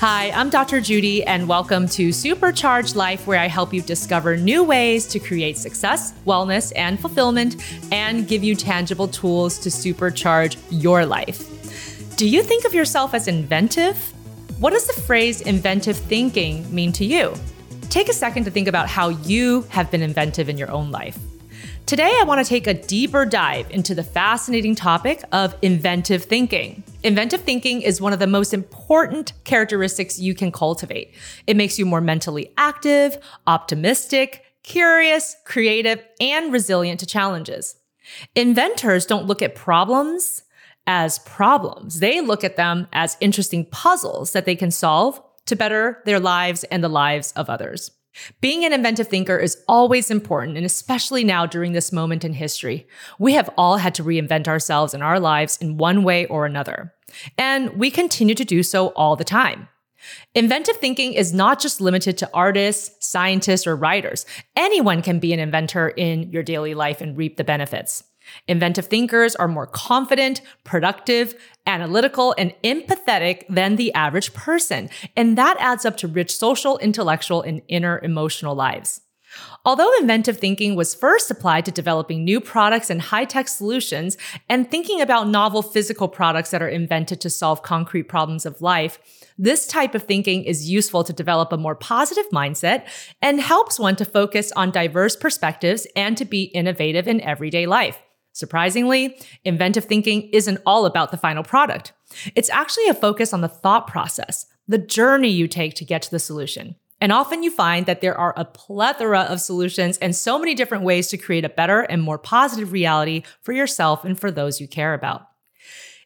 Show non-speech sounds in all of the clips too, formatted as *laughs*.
Hi, I'm Dr. Judy, and welcome to Supercharged Life, where I help you discover new ways to create success, wellness, and fulfillment, and give you tangible tools to supercharge your life. Do you think of yourself as inventive? What does the phrase inventive thinking mean to you? Take a second to think about how you have been inventive in your own life. Today, I want to take a deeper dive into the fascinating topic of inventive thinking. Inventive thinking is one of the most important characteristics you can cultivate. It makes you more mentally active, optimistic, curious, creative, and resilient to challenges. Inventors don't look at problems as problems. They look at them as interesting puzzles that they can solve to better their lives and the lives of others. Being an inventive thinker is always important, and especially now during this moment in history. We have all had to reinvent ourselves and our lives in one way or another. And we continue to do so all the time. Inventive thinking is not just limited to artists, scientists, or writers. Anyone can be an inventor in your daily life and reap the benefits. Inventive thinkers are more confident, productive, analytical, and empathetic than the average person. And that adds up to rich social, intellectual, and inner emotional lives. Although inventive thinking was first applied to developing new products and high tech solutions and thinking about novel physical products that are invented to solve concrete problems of life, this type of thinking is useful to develop a more positive mindset and helps one to focus on diverse perspectives and to be innovative in everyday life. Surprisingly, inventive thinking isn't all about the final product. It's actually a focus on the thought process, the journey you take to get to the solution. And often you find that there are a plethora of solutions and so many different ways to create a better and more positive reality for yourself and for those you care about.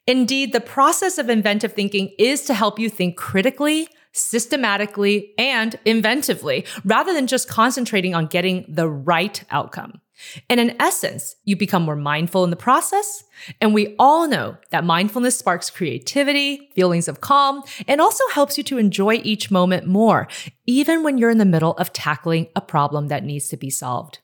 Indeed, the process of inventive thinking is to help you think critically, systematically, and inventively, rather than just concentrating on getting the right outcome. And in essence, you become more mindful in the process. And we all know that mindfulness sparks creativity, feelings of calm, and also helps you to enjoy each moment more, even when you're in the middle of tackling a problem that needs to be solved.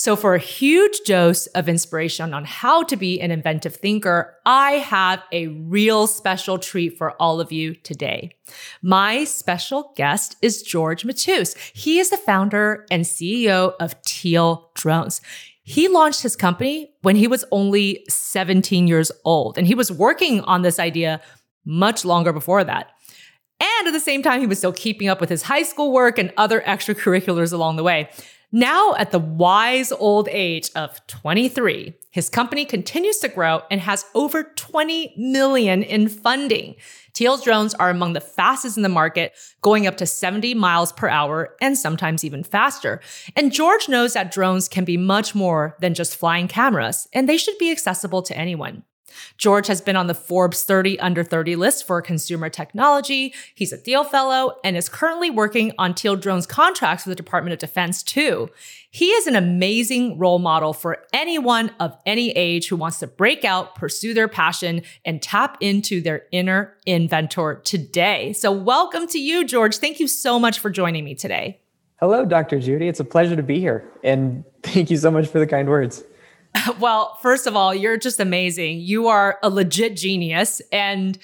So, for a huge dose of inspiration on how to be an inventive thinker, I have a real special treat for all of you today. My special guest is George Matus. He is the founder and CEO of Teal Drones. He launched his company when he was only 17 years old, and he was working on this idea much longer before that. And at the same time, he was still keeping up with his high school work and other extracurriculars along the way. Now, at the wise old age of 23, his company continues to grow and has over 20 million in funding. Teal drones are among the fastest in the market, going up to 70 miles per hour and sometimes even faster. And George knows that drones can be much more than just flying cameras, and they should be accessible to anyone. George has been on the Forbes 30 under 30 list for consumer technology. He's a Thiel Fellow and is currently working on Teal Drone's contracts with the Department of Defense, too. He is an amazing role model for anyone of any age who wants to break out, pursue their passion, and tap into their inner inventor today. So, welcome to you, George. Thank you so much for joining me today. Hello, Dr. Judy. It's a pleasure to be here. And thank you so much for the kind words. *laughs* Well, first of all, you're just amazing. You are a legit genius. And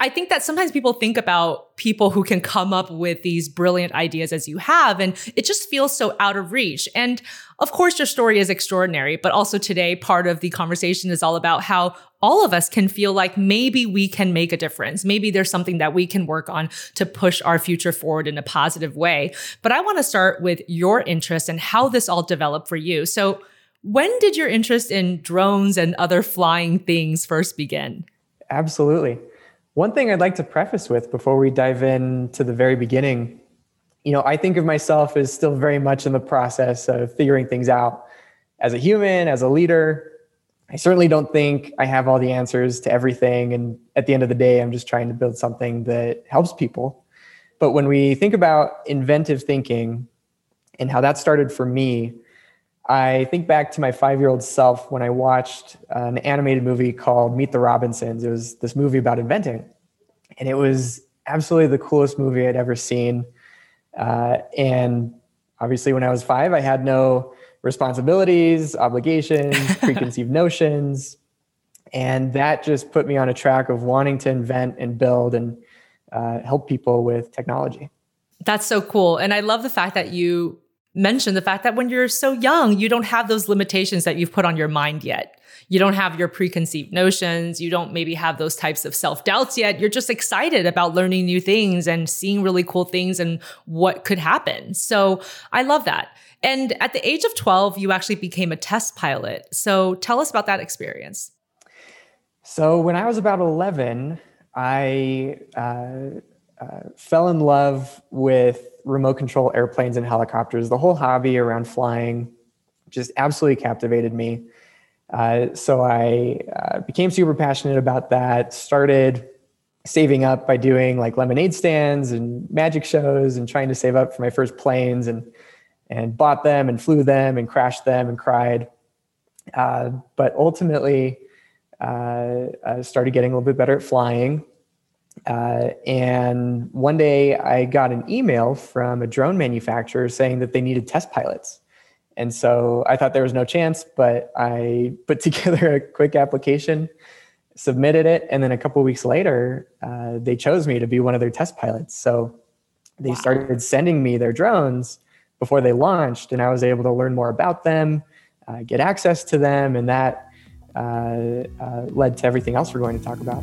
I think that sometimes people think about people who can come up with these brilliant ideas as you have, and it just feels so out of reach. And of course, your story is extraordinary, but also today, part of the conversation is all about how all of us can feel like maybe we can make a difference. Maybe there's something that we can work on to push our future forward in a positive way. But I want to start with your interest and how this all developed for you. So, when did your interest in drones and other flying things first begin? Absolutely. One thing I'd like to preface with before we dive in to the very beginning, you know, I think of myself as still very much in the process of figuring things out as a human, as a leader. I certainly don't think I have all the answers to everything. And at the end of the day, I'm just trying to build something that helps people. But when we think about inventive thinking and how that started for me, I think back to my five year old self when I watched an animated movie called Meet the Robinsons. It was this movie about inventing, and it was absolutely the coolest movie I'd ever seen. Uh, and obviously, when I was five, I had no responsibilities, obligations, *laughs* preconceived notions. And that just put me on a track of wanting to invent and build and uh, help people with technology. That's so cool. And I love the fact that you mentioned the fact that when you're so young, you don't have those limitations that you've put on your mind yet. You don't have your preconceived notions. You don't maybe have those types of self doubts yet. You're just excited about learning new things and seeing really cool things and what could happen. So I love that. And at the age of 12, you actually became a test pilot. So tell us about that experience. So when I was about 11, I uh, uh, fell in love with remote control airplanes and helicopters. The whole hobby around flying just absolutely captivated me. Uh, so I uh, became super passionate about that. Started saving up by doing like lemonade stands and magic shows and trying to save up for my first planes and and bought them and flew them and crashed them and cried. Uh, but ultimately, uh, I started getting a little bit better at flying. Uh, and one day I got an email from a drone manufacturer saying that they needed test pilots. And so I thought there was no chance, but I *laughs* put together a quick application, submitted it, and then a couple weeks later, uh, they chose me to be one of their test pilots. So they wow. started sending me their drones before they launched, and I was able to learn more about them, uh, get access to them, and that uh, uh led to everything else we're going to talk about.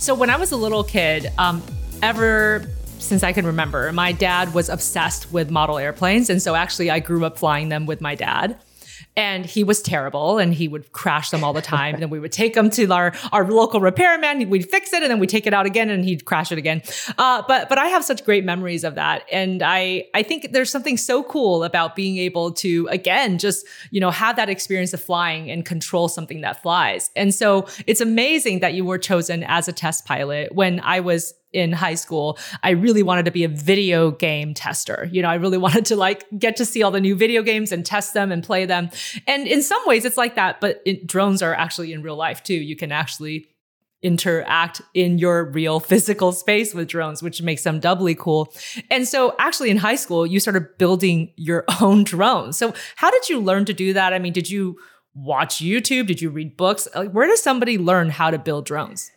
So when I was a little kid, um, ever since I can remember, my dad was obsessed with model airplanes. And so actually, I grew up flying them with my dad and he was terrible and he would crash them all the time. and then we would take them to our, our local repairman. We'd fix it and then we'd take it out again and he'd crash it again. Uh, but, but I have such great memories of that. And I, I think there's something so cool about being able to, again, just, you know, have that experience of flying and control something that flies. And so it's amazing that you were chosen as a test pilot when I was in high school, I really wanted to be a video game tester. You know, I really *laughs* wanted to like get to see all the new video games and test them and play them. And in some ways, it's like that, but it, drones are actually in real life too. You can actually interact in your real physical space with drones, which makes them doubly cool. And so actually in high school, you started building your *laughs* own drone. So how did you learn to do that? I mean, did you watch YouTube? Did you read books? Like, where does somebody learn how to build drones?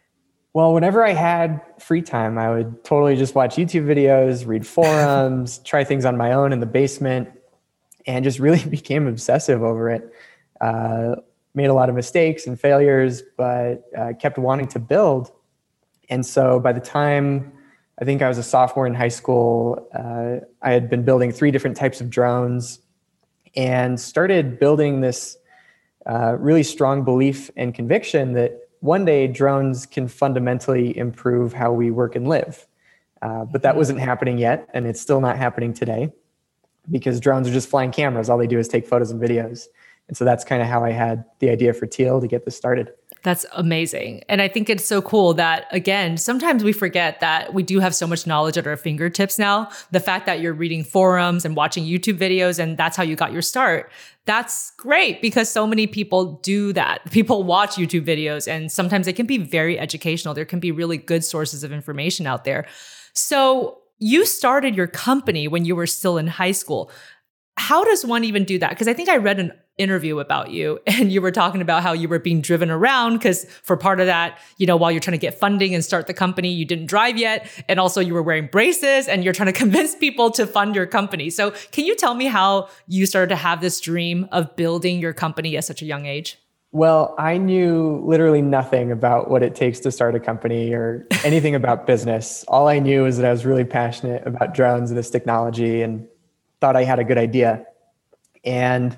Well, whenever I had free time, I would totally just watch YouTube videos, read *laughs* forums, try things on my own in the basement, and just really *laughs* became obsessive over it. Uh, made a lot of mistakes and failures, but uh, kept wanting to build. And so by the time I think I was a sophomore in high school, uh, I had been building three different types of drones and started building this uh, really strong belief and conviction that one day drones can fundamentally improve how we work and live. Uh, but that wasn't happening yet, and it's still not happening today because drones are just flying cameras. All they do is take photos and videos. And so that's kind of how I had the idea for Teal to get this started. That's amazing. And I think it's so cool that, again, sometimes we forget that we do have so much knowledge at our fingertips now. The fact that you're reading forums and watching YouTube videos and that's how you got your start. That's great because so many people do that. *laughs* People watch YouTube videos and sometimes they can be very educational. There can be really good sources of information out there. So you started your company when you were still in high school. How does one even do that? Because I think I read an interview about you *laughs* and you were talking about how you were being driven around because for part of that you know while you're trying to get funding and start the company you didn't drive yet and also you were wearing braces and you're trying to *laughs* convince people to fund your company so can you tell me how you started to have this dream of building your company at such a young age well, I knew literally nothing about what it takes to start a company or *laughs* anything about business. All I knew is that I was really passionate about drones and this technology and thought I had a good idea. And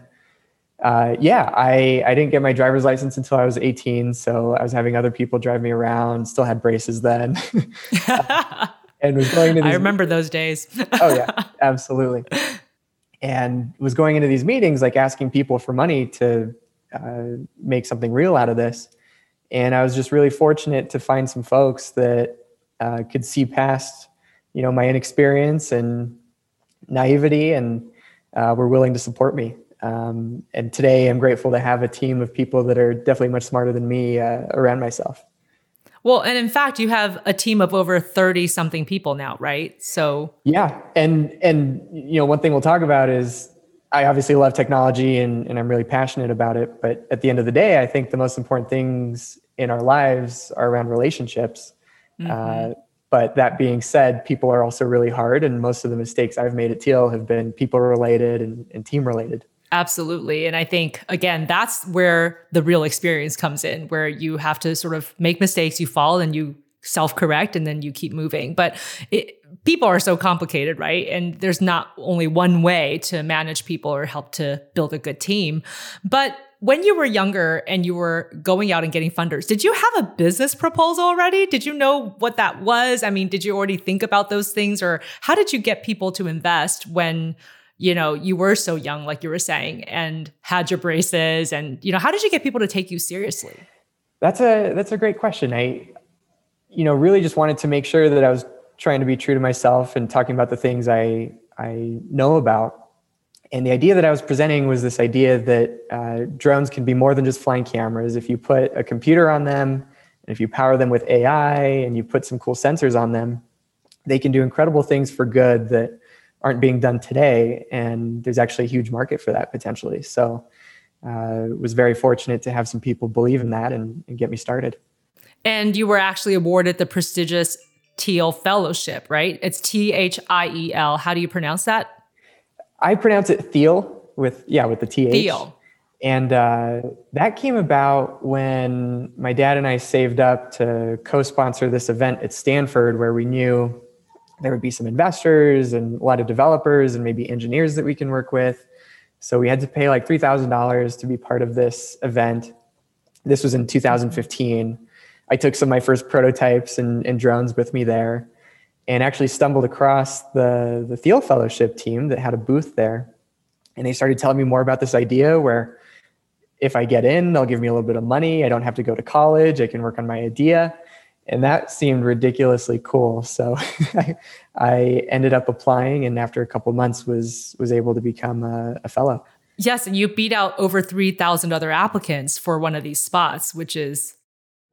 uh, yeah, I, I didn't get my driver's license until I was 18. So I was having other people drive me around, still had braces then. *laughs* *laughs* and was going to these, I remember those days. oh, yeah, absolutely. And was going into these meetings, like asking people for money to uh, make something real out of this. And I was just really fortunate to find some folks that uh, could see past, you know, my inexperience and naivety, and uh, were willing to support me. Um, and today, I'm grateful to have a team of people that are definitely much smarter than me uh, around myself. Well, and in fact, you have a team of over 30 something people now, right? So Yeah. And and you know, one thing we'll talk about is I obviously love technology and, and I'm really passionate about it. But at the end of the day, I think the most important things in our lives are around relationships. Mm-hmm. Uh, but that being said, people are also really hard. And most of the mistakes I've made at Teal have been people related and, and team related. Absolutely. And I think, again, that's where the real experience comes in, where you have to sort of make mistakes, you fall and you self correct, and then you keep moving. But it, people are so complicated, right? And there's not only one way to manage people or help to build a good team. But when you were younger and you were going out and getting funders, did you have a business proposal already? Did you know what that was? I mean, did you already think about those things or how did you get people to invest when you know, you were so young, like you were saying, and had your braces. And, you know, how did you get people to take you seriously? That's a that's a great question. I, you know, really just wanted to make sure that I was trying to be true to myself and talking about the things I I know about. And the idea that I was presenting was this idea that uh, drones can be more than just flying cameras. If you put a computer on them, and if you power them with AI, and you put some cool sensors on them, they can do incredible things for good that aren't being done today and there's actually a huge market for that potentially. So uh, was very fortunate to have some people believe in that and, and get me started. And you were actually awarded the prestigious Thiel Fellowship right? It's t-h-i-e-l how do you pronounce that? I pronounce it thiel with yeah with the th thiel and uh, that came about when my dad and I saved up to co sponsor this event at Stanford, where we knew there would be some investors and a lot of developers and maybe engineers that we can work with. So we had to pay like $3,000 to be part of this event. This was in 2015. I took some of my first prototypes and, and drones with me there and actually stumbled across the, the Thiel Fellowship team that had a booth there. And they started telling me more about this idea where if I get in, they'll give me a little bit of money. I don't have to go to college. I can work on my idea and that seemed ridiculously cool. So *laughs* I, I, ended up applying, and after a couple months, was was able to become a, a fellow. Yes, and you beat out over three thousand other applicants for one of these spots, which is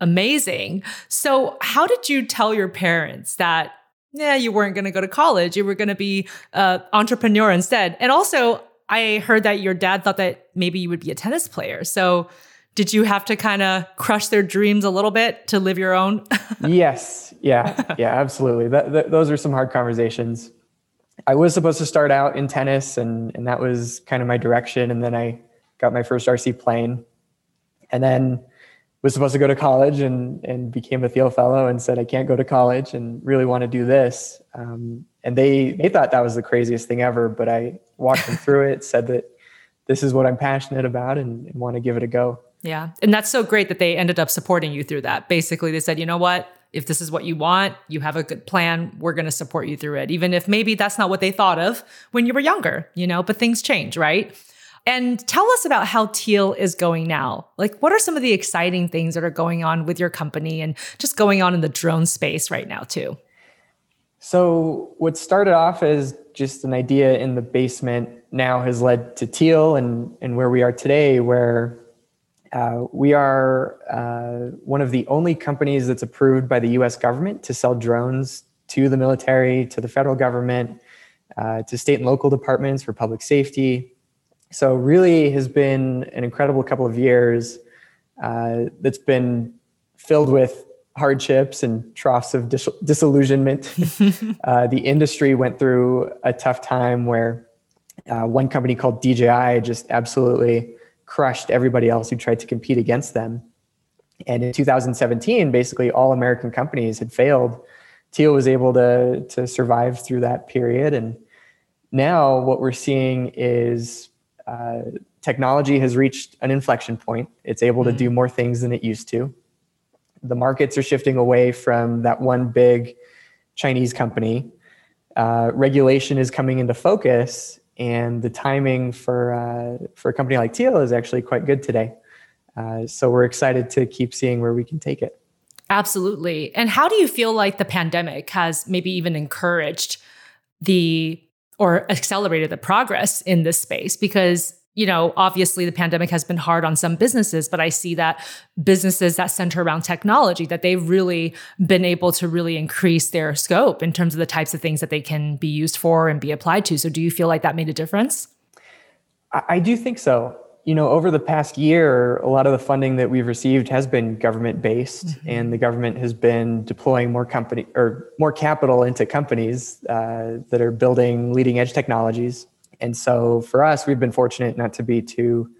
amazing. So, how did you tell your parents that? Yeah, you weren't going to go to college. You were going to be an entrepreneur instead. And also, I heard that your dad thought that maybe you would be a tennis player. So, did you have to kind of crush their dreams a little bit to live your own? *laughs* yes. Yeah. Yeah, absolutely. That, that, those are some hard conversations. I was supposed to start out in tennis and, and that was kind of my direction. And then I got my first RC plane and then was supposed to go to college and, and became a Thiel fellow and said, I can't go to college and really want to do this. Um, and they, they thought that was the craziest thing ever, but I walked them through it, said that this is what I'm passionate about and, and want to give it a go. Yeah. And that's so great that they ended up supporting you through that. Basically, they said, you know what? If this is what you want, you have a good plan, we're going to support you through it. Even if maybe that's not what they thought of when you were younger, you know, but things change, right? And tell us about how Teal is going now. Like, what are some of the exciting things that are going on with your company and just going on in the drone space right now, too? So, what started off as just an idea in the basement now has led to Teal and, and where we are today, where uh, we are uh, one of the only companies that's approved by the US government to sell drones to the military, to the federal government, uh, to state and local departments for public safety. So, really has been an incredible couple of years uh, that's been filled with hardships and troughs of dis- disillusionment. *laughs* Uh, the industry went through a tough time where uh, one company called DJI just absolutely crushed everybody else who tried to compete against them. And in 2017, basically all American companies had failed. Teal was able to, to survive through that period. And now what we're seeing is uh, technology has reached an inflection point. It's able to do mm-hmm. more things than it used to. The markets are shifting away from that one big Chinese company. Uh, regulation is coming into focus, and the timing for uh, for a company like Teal is actually quite good today. Uh, so we're excited to keep seeing where we can take it. Absolutely. And how do you feel like the pandemic has maybe even encouraged the or accelerated the progress in this space? Because you know, obviously the pandemic has been hard on some businesses, but I see that businesses that center around technology, that they've really been able to really increase their scope in terms of the types of things that they can be used for and be applied to. So do you feel like that made a difference? I do think so you know, over the past year, a lot of the funding that we've received has been government based, mm-hmm. and the government has been deploying more company or more capital into companies uh, that are building leading edge technologies. And so, for us, we've been fortunate not to be too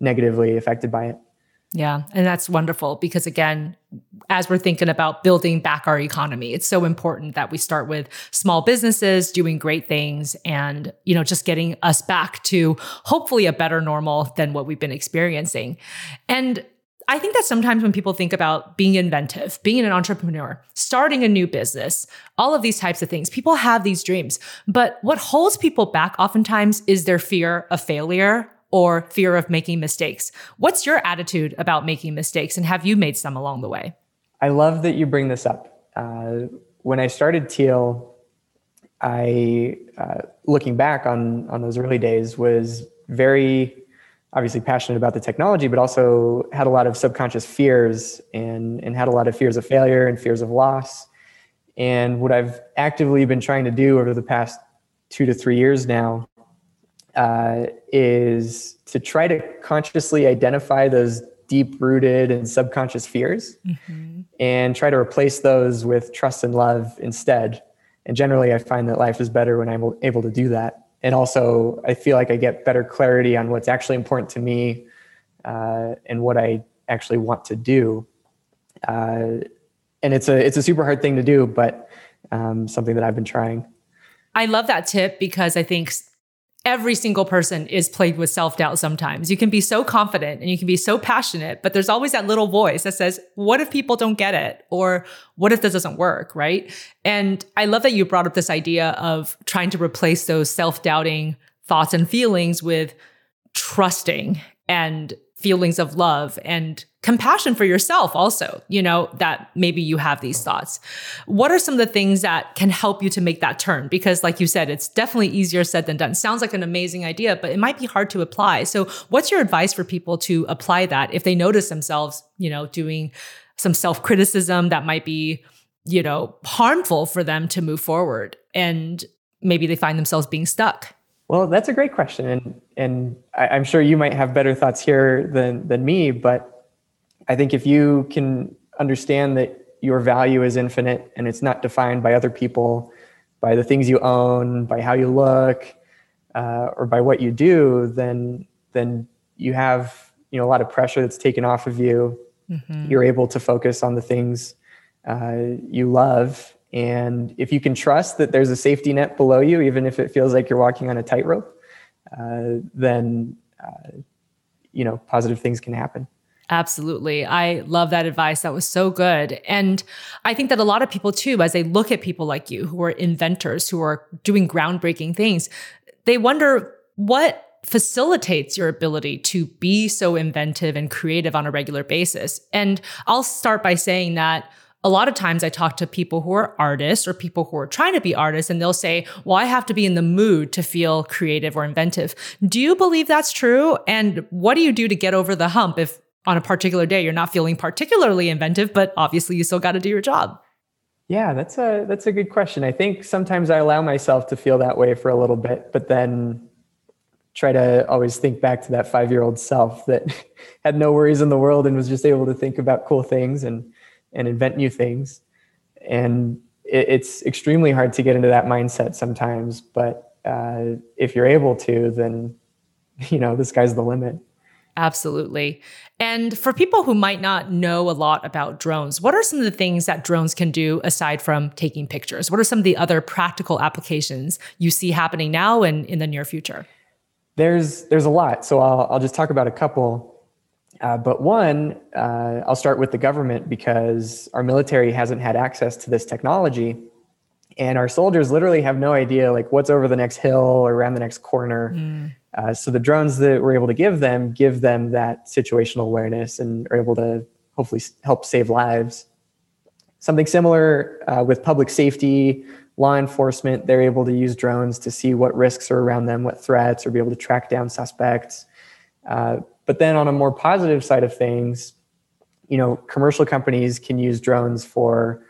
negatively affected by it. Yeah. And that's wonderful because, again, as we're thinking about building back our economy, it's so important that we start with small businesses doing great things and, you know, just getting us back to hopefully a better normal than what we've been experiencing. And I think that sometimes when people think about being inventive, being an entrepreneur, starting a new business, all of these types of things, people have these dreams. But what holds people back oftentimes is their fear of failure or fear of making mistakes. What's your attitude about making mistakes, and have you made some along the way? I love that you bring this up. Uh, when I started Teal, I, uh, looking back on on those early days, was very obviously passionate about the technology, but also had a lot of subconscious fears and and had a lot of fears of failure and fears of loss. And what I've actively been trying to do over the past two to three years now uh, is to try to consciously identify those deep rooted and subconscious fears mm-hmm. and try to replace those with trust and love instead. And generally, I find that life is better when I'm able to do that. And also, I feel like I get better clarity on what's actually important to me uh, and what I actually want to do. Uh, and it's a it's a super hard thing to do, but um, something that I've been trying. I love that tip because I think every single person is plagued with self doubt sometimes. You can be so confident and you can be so passionate, but there's always that little voice that says, What if people don't get it? Or what if this doesn't work? Right. And I love that you brought up this idea of trying to replace those self doubting thoughts and feelings with trusting and feelings of love and compassion for yourself also you know that maybe you have these thoughts. What are some of the things that can help you to make that turn? Because like you said it's definitely easier said than done. Sounds like an amazing idea but it might be hard to apply. So what's your advice for people to apply that if they notice themselves you know doing some self-criticism that might be you know harmful for them to move forward and maybe they find themselves being stuck? Well, that's a great question, and and I, am sure you might have better thoughts here than than me. But I think if you can understand that your value is infinite and it's not defined by other people, by the things you own, by how you look, uh, or by what you do, then then you have you know a lot of pressure that's taken off of you. Mm-hmm. You're able to focus on the things uh, you love and if you can trust that there's a safety net below you, even if it feels like you're walking on a tightrope, uh, then uh, you know positive things can happen. Absolutely. I love that advice. That was so good. And I think that a lot of people, too, as they look at people like you who are inventors, who are doing groundbreaking things, they wonder what facilitates your ability to be so inventive and creative on a regular basis. And I'll start by saying that a lot of times I talk to people who are artists or people who are trying to be artists, and they'll say, Well, I have to be in the mood to feel creative or inventive. Do you believe that's true? And what do you do to get over the hump if on a particular day you're not feeling particularly inventive, but obviously you still got to do your job? Yeah, that's a that's a good question. I think sometimes I allow myself to feel that way for a little bit, but then try to always think back to that 5-year-old self that *laughs* had no worries in the world and was just able to think about cool things and and invent new things. And it, it's extremely hard to get into that mindset sometimes, but uh, if you're able to, then *laughs* you know the sky's the limit. Absolutely. And for people who might not know a lot about drones, what are some of the things that drones can do aside from taking pictures? What are some of the other practical applications you see happening now and in the near future? There's there's a lot. So I'll I'll just talk about a couple. Uh, but one, uh, I'll start with the government because our military hasn't had access to this technology. And our soldiers literally have no idea like what's over the next hill or around the next corner. Mm. Uh, so the drones that we're able to give them give them that situational awareness and are able to hopefully help save lives. Something similar uh, with public safety, law enforcement, they're able to use drones to see what risks are around them, what threats, or be able to track down suspects. Uh, but then on a more positive side of things, you know, commercial companies can use drones for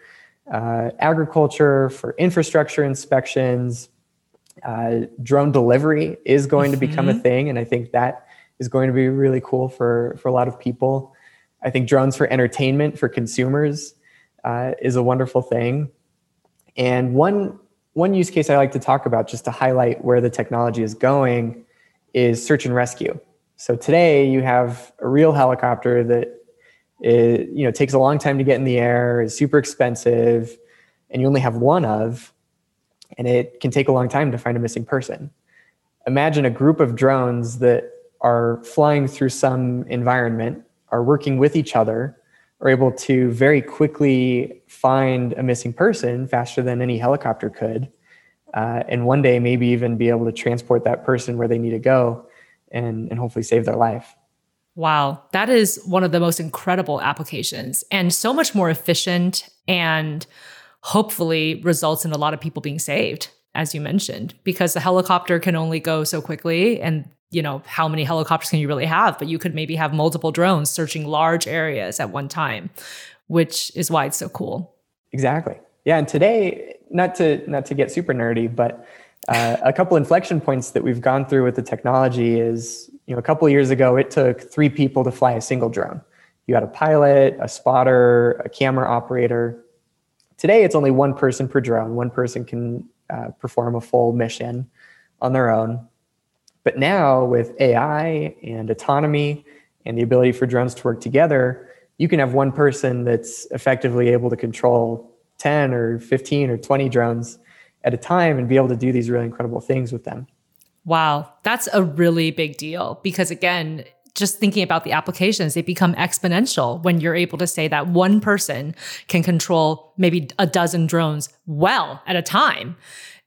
uh, agriculture, for infrastructure inspections. Uh, drone delivery is going mm-hmm. to become a mm-hmm. thing, and I think that is going to be really cool for for a lot of people. I think drones for entertainment for consumers uh, is a wonderful thing. And one one use case I like to talk about, just to highlight where the technology is going, is search and rescue. So today you have a real helicopter that it, you know takes a long time to get in the air, is super expensive, and you only have one of, and it can take a long time to find a missing person. Imagine a group of drones that are flying through some environment, are working with each other, are able to very quickly find a missing person faster than any helicopter could. Uh, and one day maybe even be able to transport that person where they need to go and, and hopefully save their life. Wow, that is one of the most incredible applications and so much more efficient and hopefully results in a lot of people being saved, as you mentioned, because the helicopter can only go so quickly and you know how many helicopters can you really have? But you could maybe have multiple drones searching large areas at one time which is why it's so cool. Exactly. Yeah and today not to not to get super nerdy but uh, a couple inflection points that we've gone through with the technology is you know a couple years ago it took three people to fly a single drone. You had a pilot a spotter a camera operator. Today it's only one person per drone. One person can uh, perform a full mission on their own. But now with AI and autonomy and the ability for drones to work together, you can have one person that's effectively able to control 10 or 15 or 20 drones at a time and be able to do these really incredible things with them. Wow, that's a really big deal because again, just thinking about the applications, they become exponential when you're able to say that one person can control maybe a dozen drones well at a time.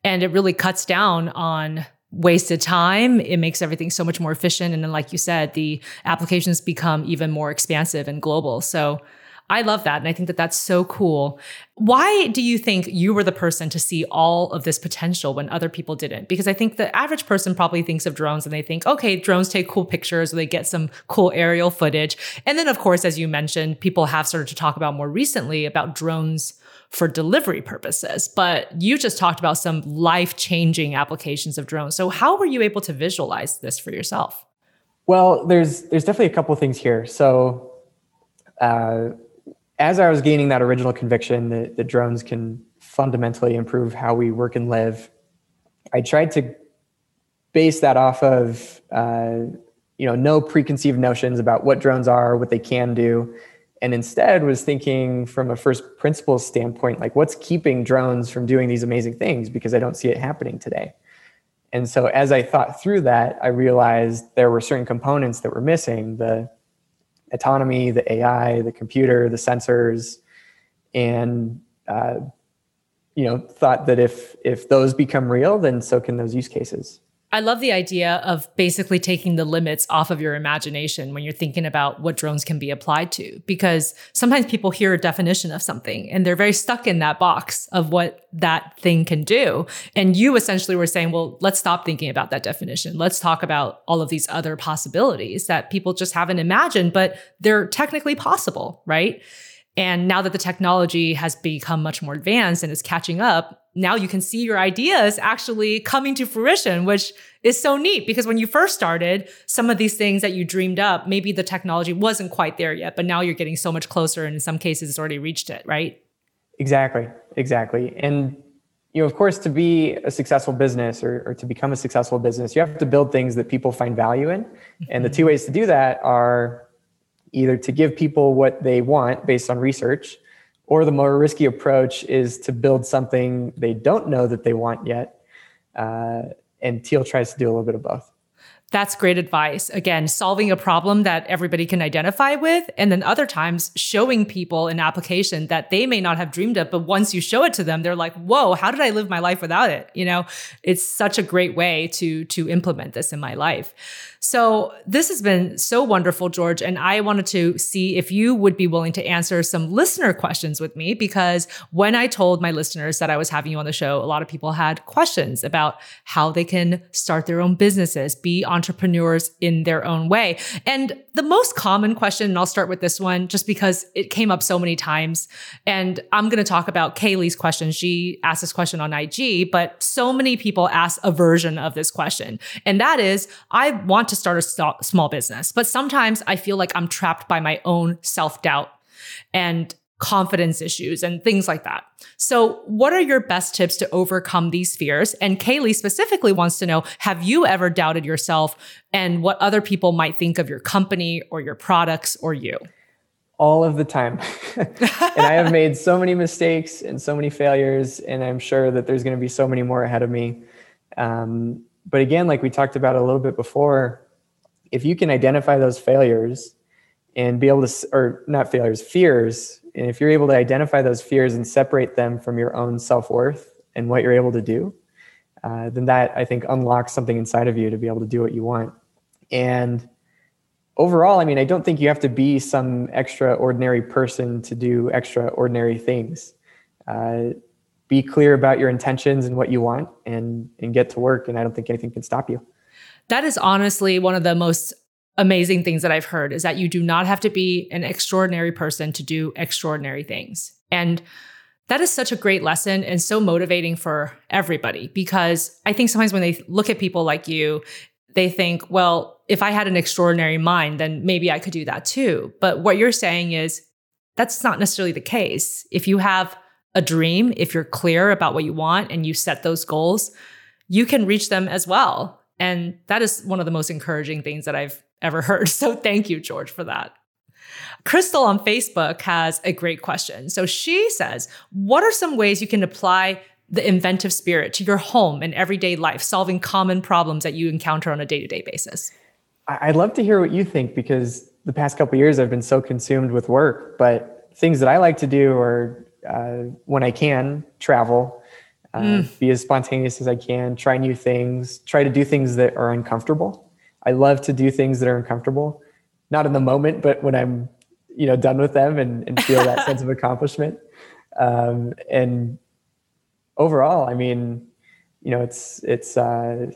And it really cuts down on wasted time. It makes everything so much more efficient. And then, like you said, the applications become even more expansive and global. So I love that. And I think that that's so cool. Why do you think you were the person to see all of this potential when other people didn't? Because I think the average person probably thinks of drones and they think, okay, drones take cool pictures or they get some cool aerial footage. And then, of course, as you mentioned, people have started to talk about more recently about drones for delivery purposes. But you just talked about some life changing applications of drones. So, how were you able to visualize this for yourself? Well, there's there's definitely a couple things here. So, uh, as I was gaining that original conviction that, that drones can fundamentally improve how we work and live, I tried to base that off of uh, you know no preconceived notions about what drones are, what they can do, and instead was thinking from a first principles standpoint like what's keeping drones from doing these amazing things? Because i don't see it happening today. And so as i thought through that i realized there were certain components that were missing the autonomy the ai the computer the sensors. And uh, you know thought that if if those become real then so can those use cases I love the idea of basically taking the limits off of your imagination when you're thinking about what drones can be applied to. Because sometimes people hear a definition of something and they're very stuck in that box of what that thing can do. And you essentially were saying, well, let's stop thinking about that definition. Let's talk about all of these other possibilities that people just haven't imagined, but they're technically possible, right? And now that the technology has become much more advanced and is catching up, now you can see your ideas actually coming to fruition, which is so neat because when you first started, some of these things that you dreamed up, maybe the technology wasn't quite there yet, but now you're getting so much closer and in some cases it's already reached it, right? Exactly. Exactly. And you know, of course, to be a successful business or, or to become a successful business, you have to build things that people find value in. And the mm-hmm. two ways to do that are either to give people what they want based on research, or the more risky approach is to build something they don't know that they want yet. Uh, and Teal tries to do a little bit of both. That's great advice. Again, solving a problem that everybody can identify with. And then other times showing people an application that they may not have dreamed of. But once you show it to them, they're like, whoa, how did I live my life without it? You know, it's such a great way to, to implement this in my life. So this has been so wonderful, George. And I wanted to see if you would be willing to answer some listener questions with me because when I told my listeners that I was having you on the show, a lot of people had questions about how they can start their own businesses, be entrepreneurs in their own way. And the most common question, and I'll start with this one just because it came up so many times. And I'm going to talk about Kaylee's question. She asked this question on IG, but so many people ask a version of this question. And that is, I want to start a small business, but sometimes I feel like I'm trapped by my own self doubt and confidence issues and things like that. So, what are your best tips to overcome these fears? And Kaylee specifically wants to know Have you ever doubted yourself and what other people might think of your company or your products or you? All of the time. *laughs* and I have made so many mistakes and so many failures, and I'm sure that there's going to be so many more ahead of me. Um, but again, like we talked about a little bit before, if you can identify those failures and be able to, or not failures, fears, and if you're able to identify those fears and separate them from your own self worth and what you're able to do, uh, then that I think unlocks something inside of you to be able to do what you want. And overall, I mean, I don't think you have to be some extraordinary person to do extraordinary things. Uh, be clear about your intentions and what you want and and get to work and i don't think anything can stop you that is honestly one of the most amazing things that i've heard is that you do not have to be an extraordinary person to do extraordinary things. And that is such a great lesson and so motivating for everybody because i think sometimes when they look at people like you they think well if i had an extraordinary mind then maybe i could do that too. But what you're saying is that's not necessarily the case. If you have a dream, if you're clear about what you want and you set those goals, you can reach them as well. And that is one of the most encouraging things that I've ever heard. *laughs* So thank you, George, for that. Crystal on Facebook has a great question. So she says, What are some ways you can apply the inventive spirit to your home and everyday life, solving common problems that you encounter on a day to day basis? I'd love to hear what you think because the past couple years I've been so consumed with work, but things that I like to do are uh, when I can travel, uh, mm. be as spontaneous as I can, try new things, try to do things that are uncomfortable. I love to do things that are uncomfortable, not in the moment, but when I'm, you know, done with them and, and feel that sense of *laughs* accomplishment. Um, and overall, I mean, you know, it's, it's, uh,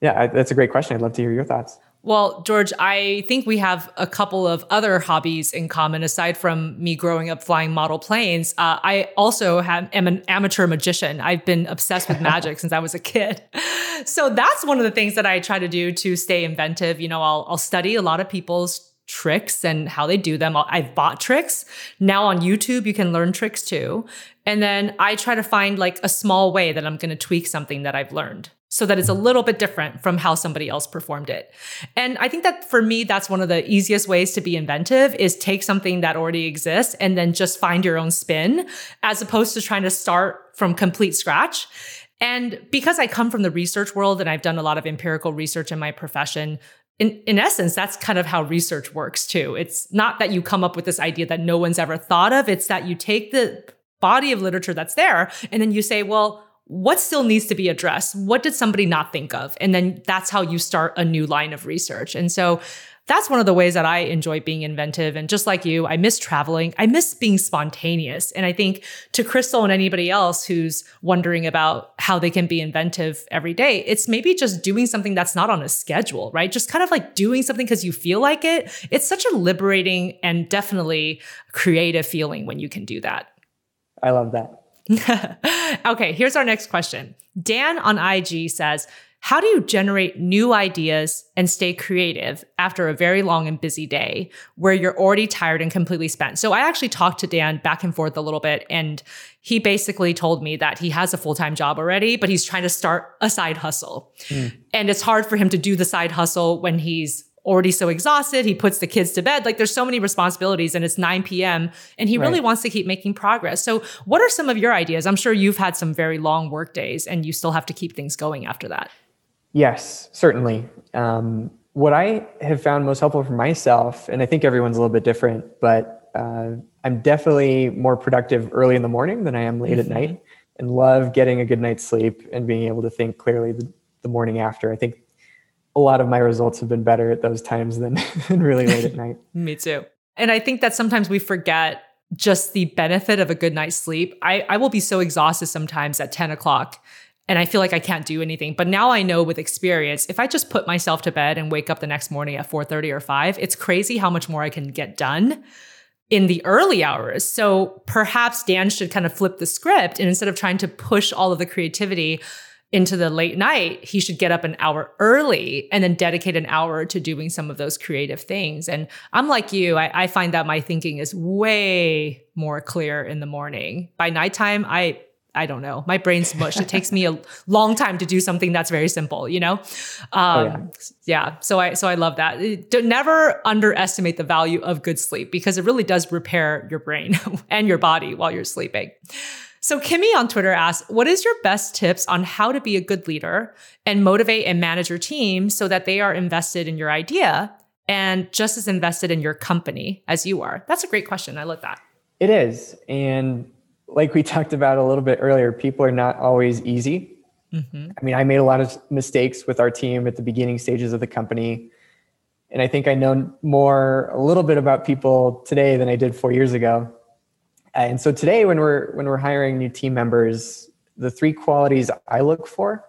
yeah, I, that's a great question. I'd love to hear your thoughts. Well, George, I think we have a couple of other hobbies in common aside from me growing up flying model planes. Uh, I also have, am an amateur magician. I've been obsessed with magic *laughs* since I was a kid. *laughs* So that's one of the things that I try to do to stay inventive. You know, I'll, I'll study a lot of people's tricks and how they do them. I've bought tricks. Now on YouTube, you can learn tricks too. And then I try to find like a small way that I'm going to tweak something that I've learned so that it's a little bit different from how somebody else performed it. And I think that for me, that's one of the easiest ways to be inventive is take something that already exists and then just find your own spin as opposed to trying to start from complete scratch. And because I come from the research world and I've done a lot of empirical research in my profession, in, in essence, that's kind of how research works too. It's not that you come up with this idea that no one's ever thought of. It's that you take the body of literature that's there and then you say, well, what still needs to be addressed? What did somebody not think of? And then that's how you start a new line of research. And so that's one of the ways that I enjoy being inventive. And just like you, I miss traveling. I miss being spontaneous. And I think to Crystal and anybody else who's wondering about how they can be inventive every day, it's maybe just doing something that's not on a schedule, right? Just kind of like doing something because you feel like it. It's such a liberating and definitely creative feeling when you can do that. I love that. *laughs* okay, here's our next question. Dan on IG says, how do you generate new ideas and stay creative after a very long and busy day where you're already tired and completely spent? So I actually talked to Dan back and forth a little bit and he basically told me that he has a full-time job already, but he's trying to start a side hustle. Mm. And it's hard for him to do the side hustle when he's already so exhausted. He puts the kids to bed. Like there's so many responsibilities and it's 9 p.m. and he really wants to keep making progress. So what are some of your ideas? I'm sure you've had some very long work days and you still have to keep things going after that. Yes, certainly. Um, what I have found most helpful for myself, and I think everyone's a little bit different, but uh, I'm definitely more productive early in the morning than I am late mm-hmm. at night and love getting a good night's sleep and being able to think clearly the, the morning after. I think a lot of my results have been better at those times than, *laughs* than really late at night. *laughs* Me too. And I think that sometimes we forget just the benefit of a good night's sleep. I, I will be so exhausted sometimes at 10 o'clock and I feel like I can't do anything. But now I know with experience, if I just put myself to bed and wake up the next morning at 4:30 or 5, it's crazy how much more I can get done in the early hours. So perhaps Dan should kind of flip the script and instead of trying to push all of the creativity into the late night, he should get up an hour early and then dedicate an hour to doing some of those creative things. And I'm like you, I, I find that my thinking is way more clear in the morning. By nighttime, I I don't know. My brain's mush. It takes me a *laughs* long time to do something that's very simple, you know? Um, oh, yeah. yeah. So I, so I love that. never underestimate the value of good sleep because it really does repair your brain *laughs* and your body while you're sleeping. So Kimmy on Twitter asks, what is your best tips on how to be a good leader and motivate and manage your team so that they are invested in your idea and just as invested in your company as you are? That's a great question. I love that. It is. And like we talked about a little bit earlier, people are not always easy. Mm-hmm. I mean, I made a lot of mistakes with our team at the beginning stages of the company. And I think I know more a little bit about people today than I did four years ago. And so today, when we're when we're hiring new team members, the three qualities I look for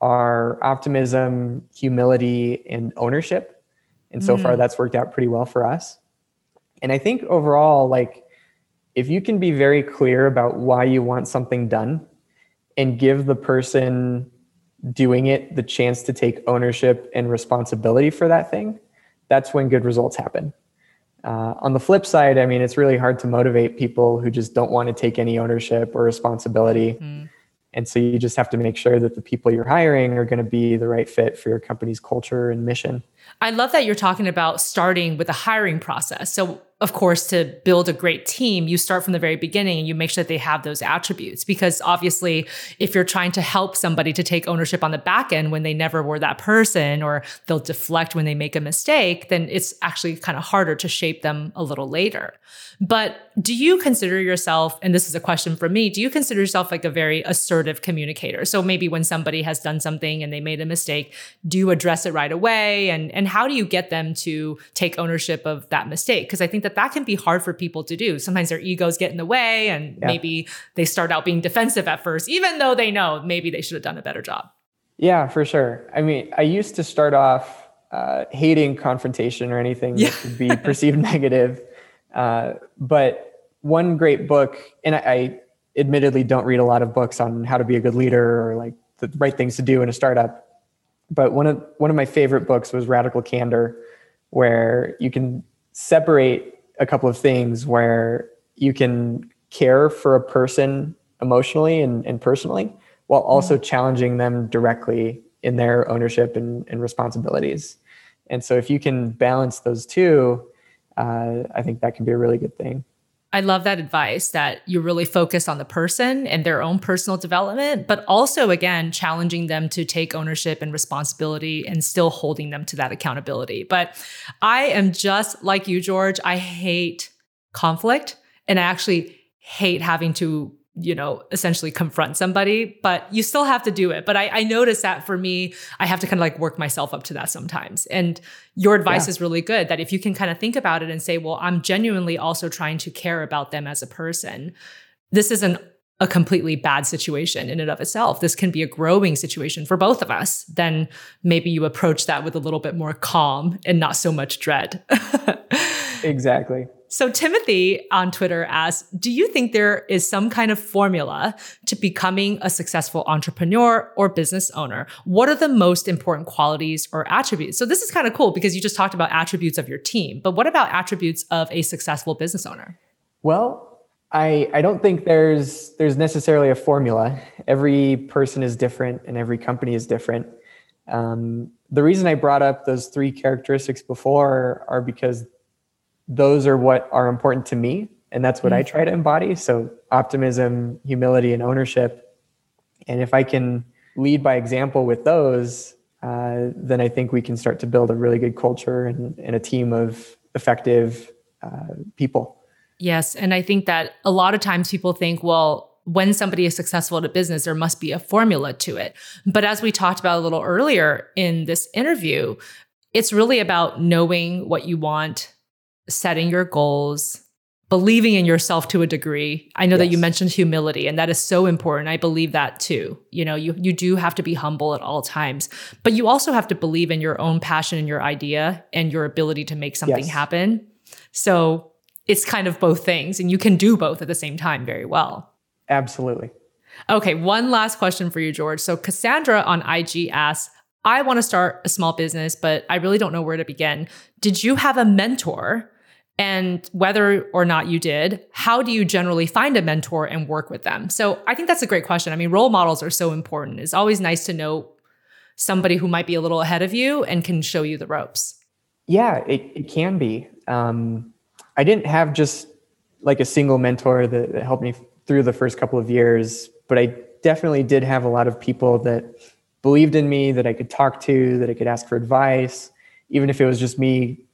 are optimism, humility, and ownership. And so mm. far, that's worked out pretty well for us. And I think overall, like if you can be very clear about why you want something done and give the person doing it the chance to take ownership and responsibility for that thing, that's when good results happen. Uh, on the flip side, I mean, it's really hard to motivate people who just don't want to take any ownership or responsibility. Mm. And so you just have to make sure that the people you're hiring are going to be the right fit for your company's culture and mission. I love that you're talking about starting with the hiring process. So of course, to build a great team, you start from the very beginning and you make sure that they have those attributes. Because obviously, if you're trying to help somebody to take ownership on the back end when they never were that person, or they'll deflect when they make a mistake, then it's actually kind of harder to shape them a little later. But do you consider yourself, and this is a question for me, do you consider yourself like a very assertive communicator? So maybe when somebody has done something and they made a mistake, do you address it right away? And, and how do you get them to take ownership of that mistake? Because I think that that that can be hard for people to do. Sometimes their egos get in the way and yeah. maybe they start out being defensive at first, even though they know maybe they should have done a better job. Yeah, for sure. I mean, I used to start off uh, hating confrontation or anything yeah. that could be *laughs* perceived negative. Uh, but one great book, and I, I admittedly don't read a lot of books on how to be a good leader or like the right things to do in a startup. But one of one of my favorite books was Radical Candor, where you can separate a couple of things where you can care for a person emotionally and, and personally while also mm-hmm. challenging them directly in their ownership and, and, responsibilities. And so if you can balance those two, uh, I think that can be a really good thing. I love that advice that you really focus on the person and their own personal development, but also, again, challenging them to take ownership and responsibility and still holding them to that accountability. But I am just like you, George. I hate conflict and I actually hate having to you know, essentially confront somebody, but you still have to do it. But I, I notice that for me, I have to kind of like work myself up to that sometimes. And your advice yeah. is really good that if you can kind of think about it and say, well, I'm genuinely also trying to care about them as a person, this isn't a completely bad situation in and of itself. This can be a growing situation for both of us. Then maybe you approach that with a little bit more calm and not so much dread. *laughs* exactly. So, Timothy on Twitter asks Do you think there is some kind of formula to becoming a successful entrepreneur or business owner? What are the most important qualities or attributes? So, this is kind of cool because you just talked about attributes of your team, but what about attributes of a successful business owner? Well, I, I don't think there's there's necessarily a formula. Every person is different and every company is different. Um, the reason I brought up those three characteristics before are because those are what are important to me and that's what mm-hmm. i try to embody so optimism humility and ownership and if i can lead by example with those uh, then I think we can start to build a really good culture and, and a team of effective uh, people. Yes. And I think that a lot of times people think, well, when somebody is successful at a business, there must be a formula to it. But as we talked about a little earlier in this interview, it's really about knowing what you want, setting your goals, believing in yourself to a degree. I know yes. that you mentioned humility and that is so important. I believe that too. You know, you you do have to be humble at all times, but you also have to believe in your own passion and your idea and your ability to make something yes. happen. So, it's kind of both things and you can do both at the same time very well. Absolutely. Okay, one last question for you, George. So Cassandra on IG asks, I want to start a small business, but I really don't know where to begin. Did you have a mentor and whether or not you did, how do you generally find a mentor and work with them? So I think that's a great question. I mean, role models are so important. It's always nice to know somebody who might be a little ahead of you and can show you the ropes. Yeah, it, it can be. Um, I didn't have just like a single mentor that, that helped me through the first couple of years, but I definitely did have a lot of people that believed in me, that I could talk to, that I could ask for advice, even if it was just me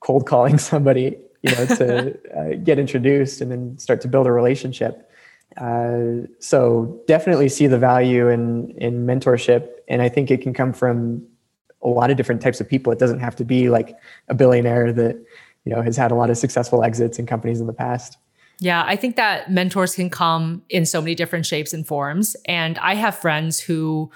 cold calling *laughs* somebody, you know, to *laughs* uh, get introduced and then start to build a relationship. Uh, so definitely see the value in in mentorship, and I think it can come from a lot of different types of people. It doesn't have to be like a billionaire that you know has had a lot of successful exits in companies in the past. Yeah, I think that mentors can come in so many different shapes and forms, and I have friends who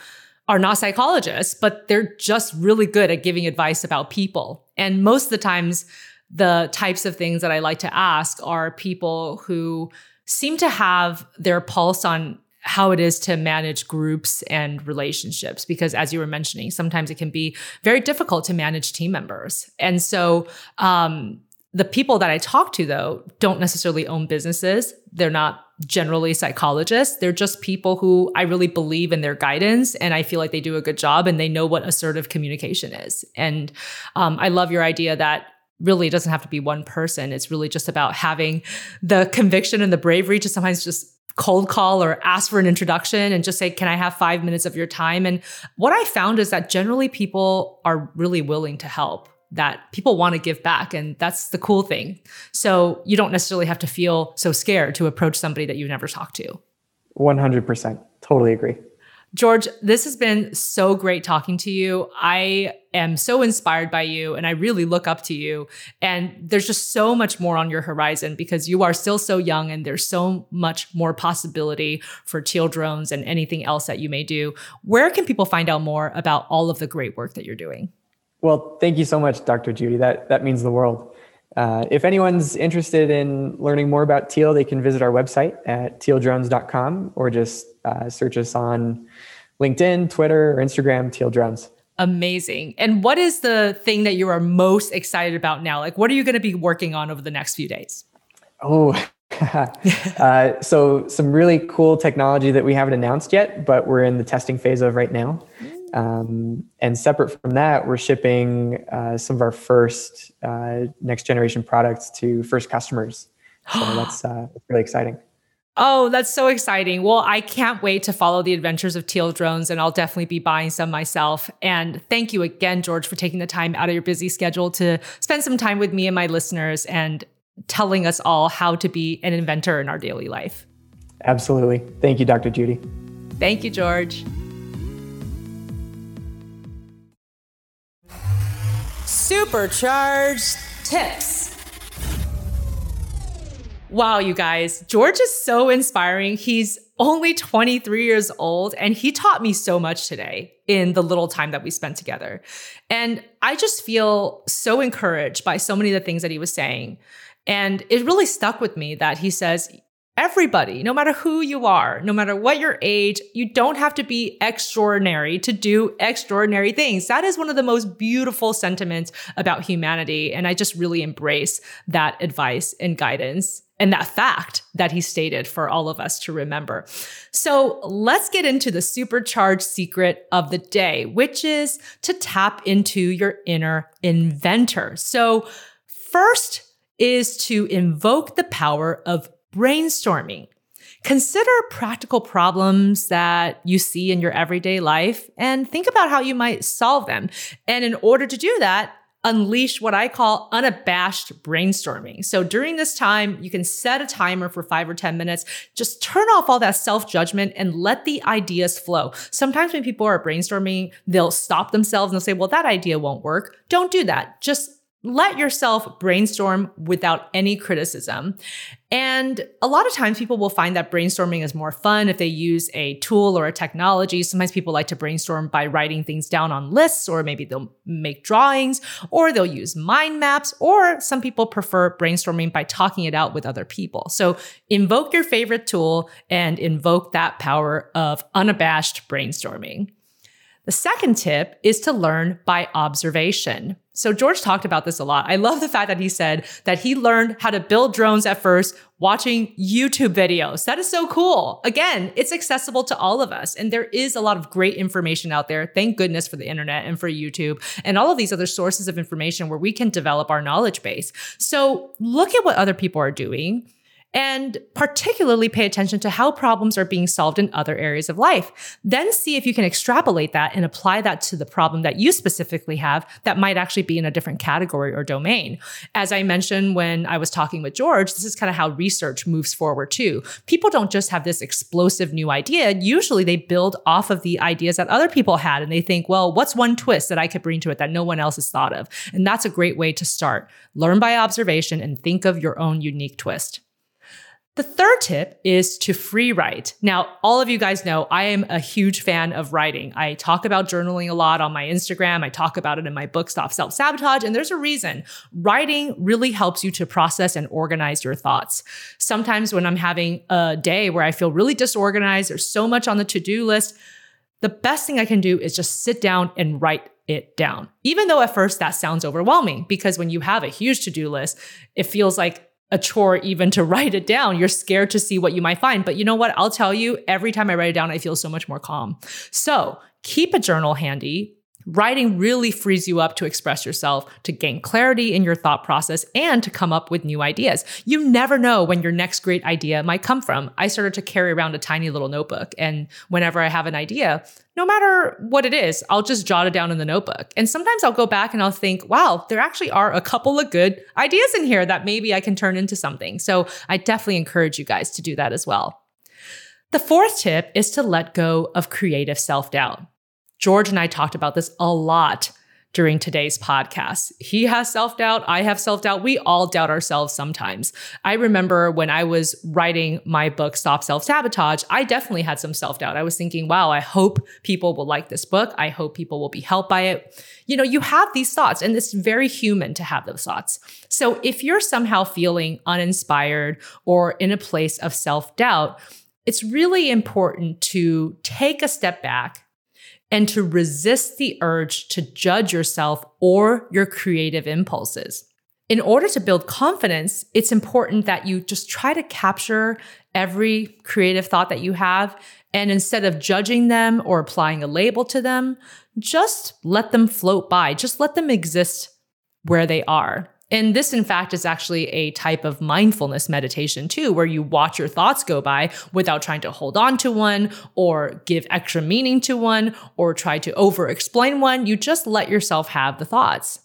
are not psychologists, but they're just really good at giving advice about people. And most of the times, the types of things that I like to ask are people who seem to have their pulse on how it is to manage groups and relationships because as you were mentioning sometimes it can be very difficult to manage team members and so um, the people that i talk to though don't necessarily own businesses they're not generally psychologists. They're just people who I really believe in their guidance and I feel like they do a good job and they know what assertive communication is. And um, I love your idea that really it doesn't have to be one person. It's really just about having the conviction and the bravery to sometimes just cold call or ask for an introduction and just say, Can I have five minutes of your time? And what I found is that generally people are really willing to help that people want to give back. And that's the cool thing. So you don't necessarily have to feel so scared to approach somebody that you've never talked to. 100%. Totally agree. George, this has been so great talking to you. I am so inspired by you and I really look up to you. And there's just so much more on your horizon because you are still so young and there's so much more possibility for teal drones and anything else that you may do. Where can people find out more about all of the great work that you're doing? Well, thank you so much, Dr. Judy. That that means the world. Uh, if anyone's interested in learning more about Teal, they can visit our website at tealdrones.com or just uh, search us on LinkedIn, Twitter, or Instagram, Teal Drones. Amazing. And what is the thing that you are most excited about now? Like, what are you going to be working on over the next few days? Oh, *laughs* uh, so some really cool technology that we haven't announced yet, but we're in the testing phase of right now. Um, and separate from that, we're shipping uh, some of our first uh, next generation products to first customers. So *gasps* that's, uh, really exciting. Oh, that's so exciting. Well, I can't wait to follow the adventures of Teal Drones, and I'll definitely be buying some myself. And thank you again, George, for taking the time out of your busy schedule to spend some time with me and my listeners and telling us all how to be an inventor in our daily life. Absolutely. Thank you, Dr. Judy. Thank you, George. Supercharged tips. Wow, you guys, George is so inspiring. He's only 23 years old and he taught me so much today in the little time that we spent together. And I just feel so encouraged by so many of the things that he was saying. And it really stuck with me that he says, Everybody, no matter who you are, no matter what your age, you don't have to be extraordinary to do extraordinary things. That is one of the most beautiful sentiments about humanity. And I just really embrace that advice and guidance and that fact that he stated for all of us to remember. So let's get into the supercharged secret of the day, which is to tap into your inner inventor. So, first is to invoke the power of brainstorming. Consider practical problems that you see in your everyday life and think about how you might solve them. And in order to do that, unleash what I call unabashed brainstorming. So during this time, you can set a timer for five or 10 minutes. Just turn off all that self judgment and let the ideas flow. Sometimes when people are brainstorming, they'll stop themselves and they'll say, well, that idea won't work. Don't do that. Just let yourself brainstorm without any criticism. And a lot of times people will find that brainstorming is more fun if they use a tool or a technology. Sometimes people like to brainstorm by writing things down on lists, or maybe they'll make drawings, or they'll use mind maps, or some people prefer brainstorming by talking it out with other people. So invoke your favorite tool and invoke that power of unabashed brainstorming. The second tip is to learn by observation. So George talked about this a lot. I love the fact that he said that he learned how to build drones at first watching YouTube videos. That is so cool. Again, it's accessible to all of us. And there is a lot of great information out there. Thank goodness for the internet and for YouTube and all of these other sources of information where we can develop our knowledge base. So look at what other people are doing and particularly pay attention to how problems are being solved in other areas of life. Then see if you can extrapolate that and apply that to the problem that you specifically have that might actually be in a different category or domain. As I mentioned when I was talking with George, this is kind of how research moves forward too. People don't just have this explosive new idea. Usually they build off of the ideas that other people had and they think, well, what's one twist that I could bring to it that no one else has thought of? And that's a great way to start. Learn by observation and think of your own unique twist. The third tip is to free write. Now, all of you guys know I am a huge fan of writing. I talk about journaling a lot on my Instagram. I talk about it in my book, Stop Self Sabotage. And there's a reason. Writing really helps you to process and organize your thoughts. Sometimes when I'm having a day where I feel really disorganized, there's so much on the to do list, the best thing I can do is just sit down and write it down. Even though at first that sounds overwhelming, because when you have a huge to do list, it feels like a chore even to *laughs* write it down. You're scared to see what you might find. But you know what? I'll tell you, every time I write it down, I feel so much more calm. So keep a journal handy. Writing really frees you up to express yourself, to gain clarity in your thought process, and to come up with new ideas. You never know when your next great idea might come from. I started to carry around a tiny little notebook, and whenever I have an idea, no matter what it is, I'll just jot it down in the notebook. And sometimes I'll go back and I'll think, wow, there actually are a couple of good ideas in here that maybe I can turn into something. So I definitely encourage you guys to do that as well. The fourth tip is to let go of creative self doubt. George and I talked about this a lot during today's podcast. He has self doubt. I have self doubt. We all doubt ourselves sometimes. I remember when I was writing my book, Stop Self Sabotage, I definitely had some self doubt. I was thinking, wow, I hope people will like this book. I hope people will be helped by it. You know, you have these thoughts, and it's very human to have those thoughts. So if you're somehow feeling uninspired or in a place of self doubt, it's really important to take a step back and to resist the urge to judge yourself or your creative impulses. In order to build confidence, it's important that you just try to capture every creative thought that you have. And instead of judging them or applying a label to them, just let them float by, just let them exist where they are. And this, in fact, is actually a type of mindfulness meditation too, where you watch your thoughts go by without trying to hold on to one or give extra meaning to one or try to over explain one. You just let yourself have the thoughts.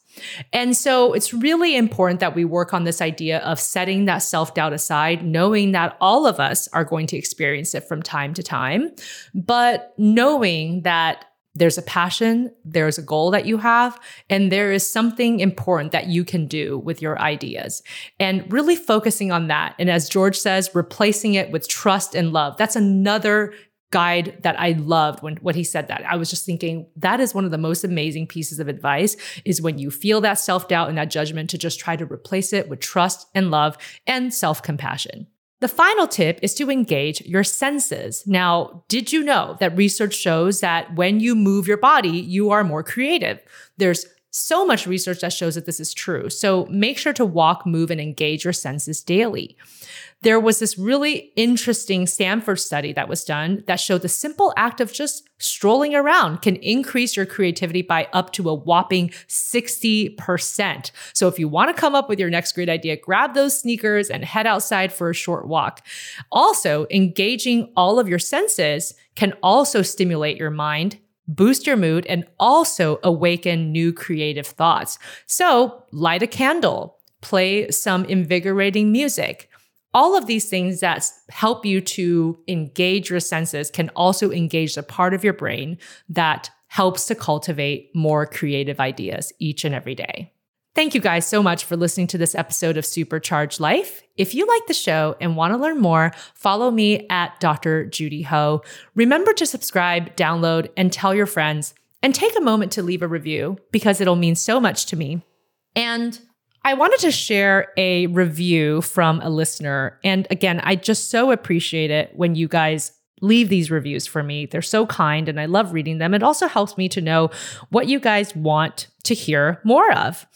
And so it's really important that we work on this idea of setting that self doubt aside, knowing that all of us are going to experience it from time to time, but knowing that there's a passion, there's a goal that you have, and there is something important that you can do with your ideas. And really focusing on that. And as George says, replacing it with trust and love. That's another guide that I loved when what he said that. I was just thinking that is one of the most amazing pieces of advice is when you feel that self-doubt and that judgment to just try to replace it with trust and love and self-compassion. The final tip is to engage your senses. Now, did you know that research shows that when you move your body, you are more creative? There's so much research that shows that this is true. So make sure to walk, move, and engage your senses daily. There was this really interesting Stanford study that was done that showed the simple act of just strolling around can increase your creativity by up to a whopping 60%. So if you want to come up with your next great idea, grab those sneakers and head outside for a short walk. Also, engaging all of your senses can also stimulate your mind boost your mood, and also awaken new creative thoughts. So, light a candle, play some invigorating music. All of these things that help you to engage your senses can also engage the part of your brain that helps to cultivate more creative ideas each and every day. Thank you guys so much for listening to this episode of Supercharged Life. If you like the show and want to learn more, follow me at Dr. Judy Ho. Remember to subscribe, download, and tell your friends, and take a moment to leave a review because it'll mean so much to me. And I wanted to share a review from a listener. And again, I just so appreciate it when you guys leave these reviews for me. They're so kind and I love reading them. It also helps me to know what you guys want to hear more of.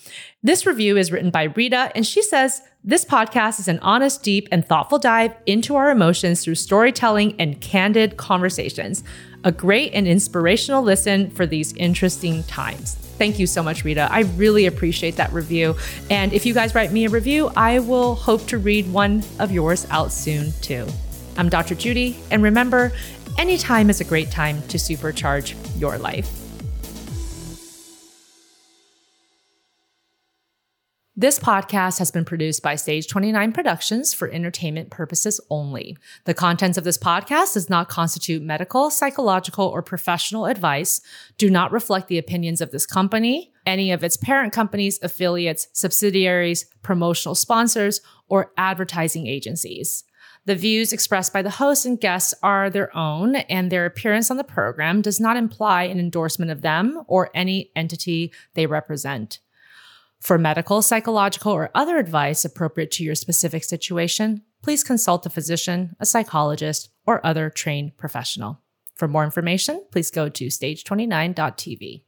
This review is written by Rita, and she says, This podcast is an honest, deep, and thoughtful dive into our emotions through storytelling and candid conversations. A great and inspirational listen for these interesting times. Thank you so much, Rita. I really appreciate that review. And if you guys write me a review, I will hope to read one of yours out soon, too. I'm Dr. Judy, and remember, anytime is a great time to supercharge your life. This podcast has been produced by Stage 29 Productions for entertainment purposes only. The contents of this podcast does not constitute medical, psychological, or professional advice, do not reflect the opinions of this company, any of its parent companies, affiliates, subsidiaries, promotional sponsors, or advertising agencies. The views expressed by the host and guests are their own, and their appearance on the program does not imply an endorsement of them or any entity they represent. For medical, psychological, or other advice appropriate to your specific situation, please consult a physician, a psychologist, or other trained professional. For more information, please go to stage29.tv.